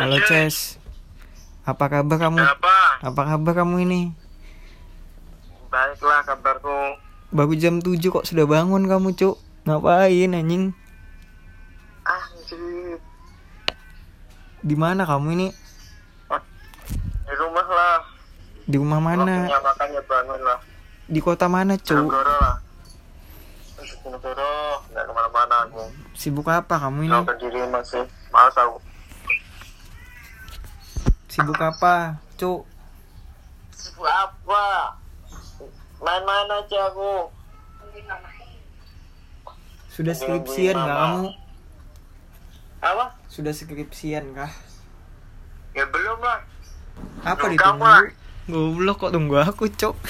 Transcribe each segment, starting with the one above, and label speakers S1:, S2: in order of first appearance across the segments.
S1: Halo Ces. Apa kabar kamu?
S2: Apa?
S1: Apa kabar kamu ini?
S2: Baiklah kabarku.
S1: Baru jam 7 kok sudah bangun kamu, Cuk. Ngapain anjing?
S2: Anjir.
S1: Di mana kamu ini?
S2: Di rumah lah.
S1: Di rumah mana?
S2: Waktunya makan ya bangun lah.
S1: Di kota mana, Cuk?
S2: Negoro lah. Ke mana-mana aku.
S1: Sibuk apa kamu ini?
S2: Diri masih. Males aku.
S1: Sibuk apa, Cuk?
S2: Sibuk apa? Main-main aja aku.
S1: Sudah skripsian nggak kamu?
S2: Apa?
S1: Sudah skripsian kah?
S2: Ya belum lah.
S1: Apa
S2: kamu,
S1: ditunggu?
S2: ah.
S1: Goblok kok tunggu aku, Cuk.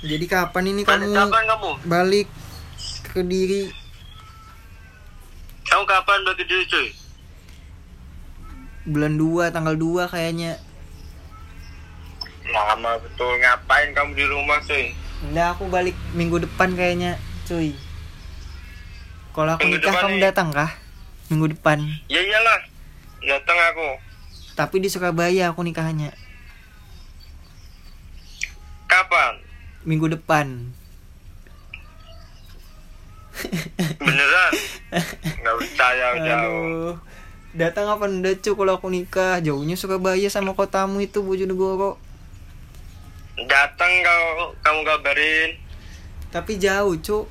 S1: Jadi kapan ini
S2: Balik
S1: kamu
S2: kapan kamu?
S1: balik ke diri?
S2: Balik diri cuy?
S1: Bulan 2, tanggal 2 kayaknya.
S2: Lama betul. Ngapain kamu di rumah cuy?
S1: Enggak, aku balik minggu depan kayaknya, cuy. Kalau aku
S2: Minggu
S1: nikah kamu
S2: nih.
S1: datang kah? Minggu depan.
S2: Ya iyalah. Datang aku.
S1: Tapi di Surabaya aku nikahnya.
S2: Kapan?
S1: Minggu depan.
S2: Beneran? Nggak percaya jauh.
S1: Datang apa ndak cu kalau aku nikah? Jauhnya Surabaya sama kotamu itu Bojonegoro.
S2: Datang kau, kamu kabarin.
S1: Tapi jauh, cu.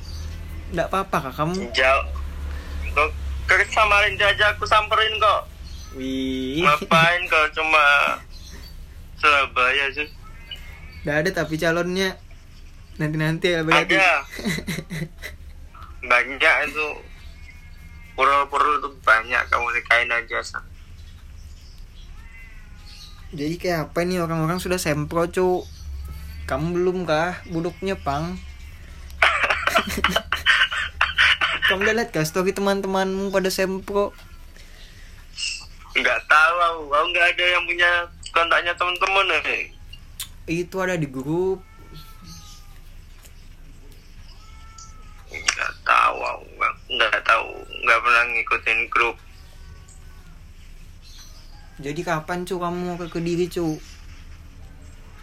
S1: Nggak apa-apa kah kamu?
S2: Jauh. Kau ke Samarinda aja aku samperin kok.
S1: Wih.
S2: Ngapain kau cuma Surabaya sih?
S1: Nggak ada tapi calonnya nanti-nanti ya berarti.
S2: Ada. Banyak itu. Pura-pura itu banyak kamu nikahin aja. Sa.
S1: Jadi kayak apa nih orang-orang sudah sempro, cu. Kamu belum kah? Buduknya, Pang. Kamu udah liat kah story teman-temanmu pada sempro?
S2: Nggak tahu aku. Aku nggak ada yang punya kontaknya teman-teman eh.
S1: Itu ada di grup.
S2: nggak tahu aku nggak nggak tahu nggak pernah ngikutin grup
S1: Jadi kapan cu kamu mau ke Kediri cu?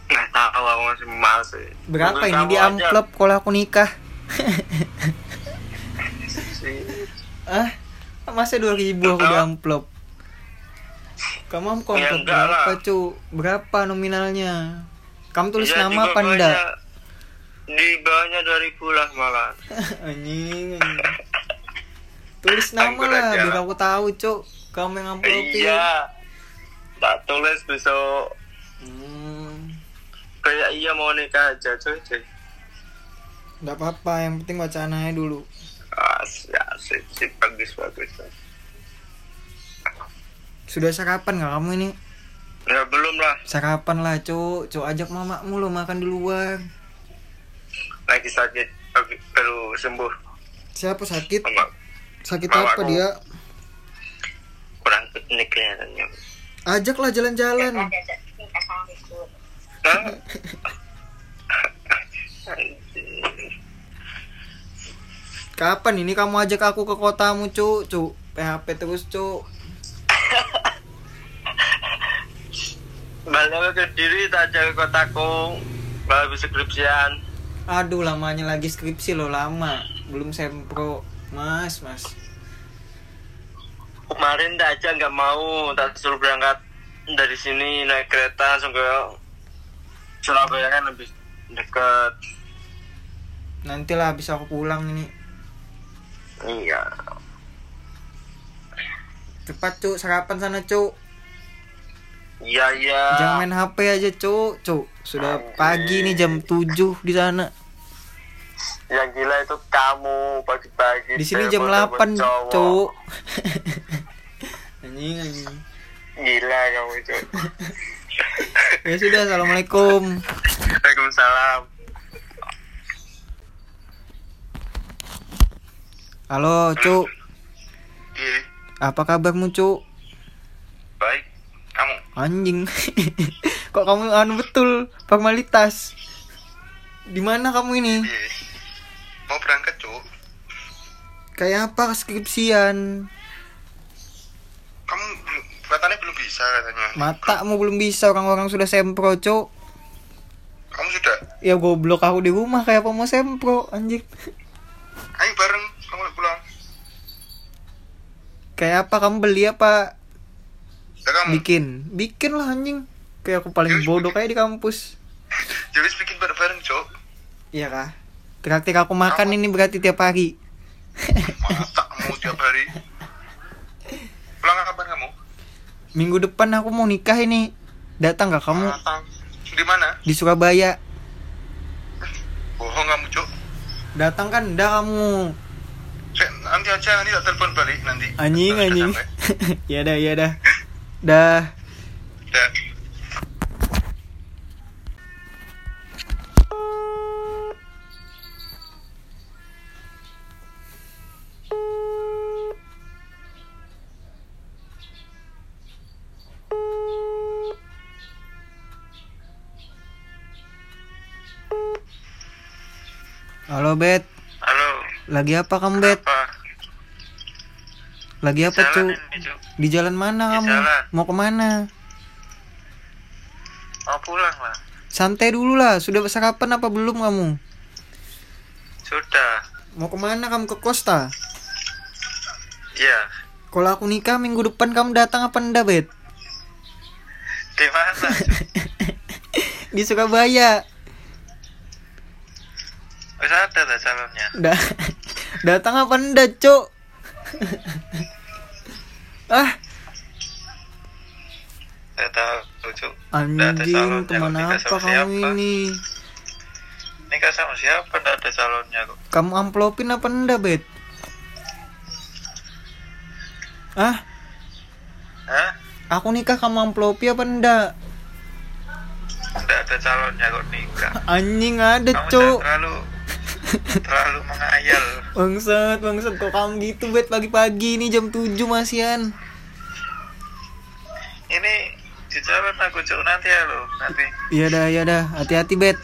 S2: nggak tahu aku masih males.
S1: Berapa
S2: Tunggu
S1: ini di
S2: aja
S1: amplop kalau aku nikah? ah, masa 2000 aku di amplop? Kamu amplop
S2: Ya,
S1: berapa
S2: lah.
S1: cu? Berapa nominalnya? Kamu tulis
S2: Ya,
S1: nama apa enggak?
S2: di bawahnya 2000 lah malah
S1: anjing. Tulis nama lah
S2: aja.
S1: biar aku tahu cu. Kamu yang amplopin.
S2: iya tak tulis besok
S1: Hmm,
S2: kayak iya mau nikah aja cuy cuy
S1: enggak apa-apa, yang penting wacananya dulu.
S2: asik asik sih bagus bagus
S1: Sudah sarapan nggak kamu ini?
S2: ya belum lah
S1: Sarapan lah, Cuk. Cuk ajak mamamu lo makan di luar.
S2: lagi sakit baru sembuh
S1: Siapa sakit?
S2: sama
S1: Sakit apa dia?
S2: kurang ini kelihatannya
S1: Ajaklah jalan-jalan. Kapan ini kamu ajak aku ke kotamu, Cuk? Cuk, PHP terus, Cuk.
S2: balik ke diri tak aja ke kotaku baru habis skripsian
S1: Aduh, lamanya lagi skripsi lo lama. Belum sempro. Mas, Mas.
S2: kemarin tak aja nggak mau tak suruh berangkat dari sini naik kereta langsung ke Surabaya kan lebih deket
S1: Nantilah bisa aku pulang ini.
S2: iya
S1: Cepat, Cuk. Sarapan sana, Cuk.
S2: iya iya
S1: Jangan main HP aja, Cuk. Cuk, sudah pagi nih jam 7 di sana.
S2: Yang gila itu kamu pagi-pagi
S1: Di sini jam
S2: telepon-telepon
S1: 8,
S2: cowok.
S1: Cuk. anjing, anjing.
S2: gila kamu cuk
S1: Ya sudah, Assalamualaikum.
S2: Waalaikumsalam
S1: Halo, Cuk.
S2: Iya,
S1: Apa kabarmu, Cuk?
S2: baik kamu
S1: Anjing. Kok kamu anu betul formalitas? Di mana kamu ini?
S2: Iya. mau berangkat cuk
S1: Kayak apa skripsian?
S3: Kamu katanya belum bisa katanya.
S1: Matamu belum bisa orang-orang sudah sempro, Cuk.
S3: Kamu sudah.
S1: Ya goblok aku di rumah kayak apa mau sempro, anjing.
S3: Ayo bareng kamu pulang.
S1: Kayak apa kamu beli apa
S3: Ya kamu.
S1: bikin? Bikin lah anjing. Kayak aku paling bodoh
S3: bikin.
S1: kayak di kampus.
S3: Jadi bikin bareng-bareng, Cok.
S1: Iya kah? Traktir aku makan ini berarti tiap hari.
S3: Matamu tiap hari. Pulang kapan kamu?
S1: Minggu depan aku mau nikah ini. Datang gak kamu
S3: Matang. Di mana?
S1: di Surabaya?
S3: Bohong kamu, Cok.
S1: Datang kan enggak kamu.
S3: Cek, nanti aja nanti tak telepon balik nanti.
S1: Anjing anjing. ya dah ya dah. Dah.
S3: Dah.
S1: Halo Bet,
S4: Halo.
S1: lagi apa kamu Bet?
S4: Apa?
S1: Lagi apa cu? Di jalan mana
S4: Di
S1: kamu?
S4: jalan.
S1: Mau ke mana?
S4: Mau pulang lah.
S1: Santai dulu lah, sudah sarapan apa belum kamu?
S4: Sudah.
S1: Mau ke mana kamu ke Costa?
S4: Iya.
S1: Kalau aku nikah minggu depan kamu datang apa enggak Bet?
S4: Di mana?
S1: Di Surabaya.
S4: Wis ada dah calonnya.
S1: Da datang apa enggak, Cuk? ah,
S4: tahu, Cuk.
S1: Anjing, teman apa kamu
S4: siapa?
S1: ini?
S4: Nikah sama siapa? Tidak ada calonnya kok.
S1: Kamu amplopin apa enggak, Bet? Ah,
S4: Hah?
S1: aku nikah kamu amplopi apa enggak?
S4: Tidak ada calonnya kok nikah.
S1: Anjing ada,
S4: Kamu
S1: Cuk.
S4: jangan terlalu terlalu mengayal.
S1: Bangsat, bangsat kok kamu gitu, Bet, pagi-pagi ini jam 7 masian.
S4: Ini jalan aku cuk nanti ya lo nanti.
S1: Iya dah, iya dah. Hati-hati, Bet.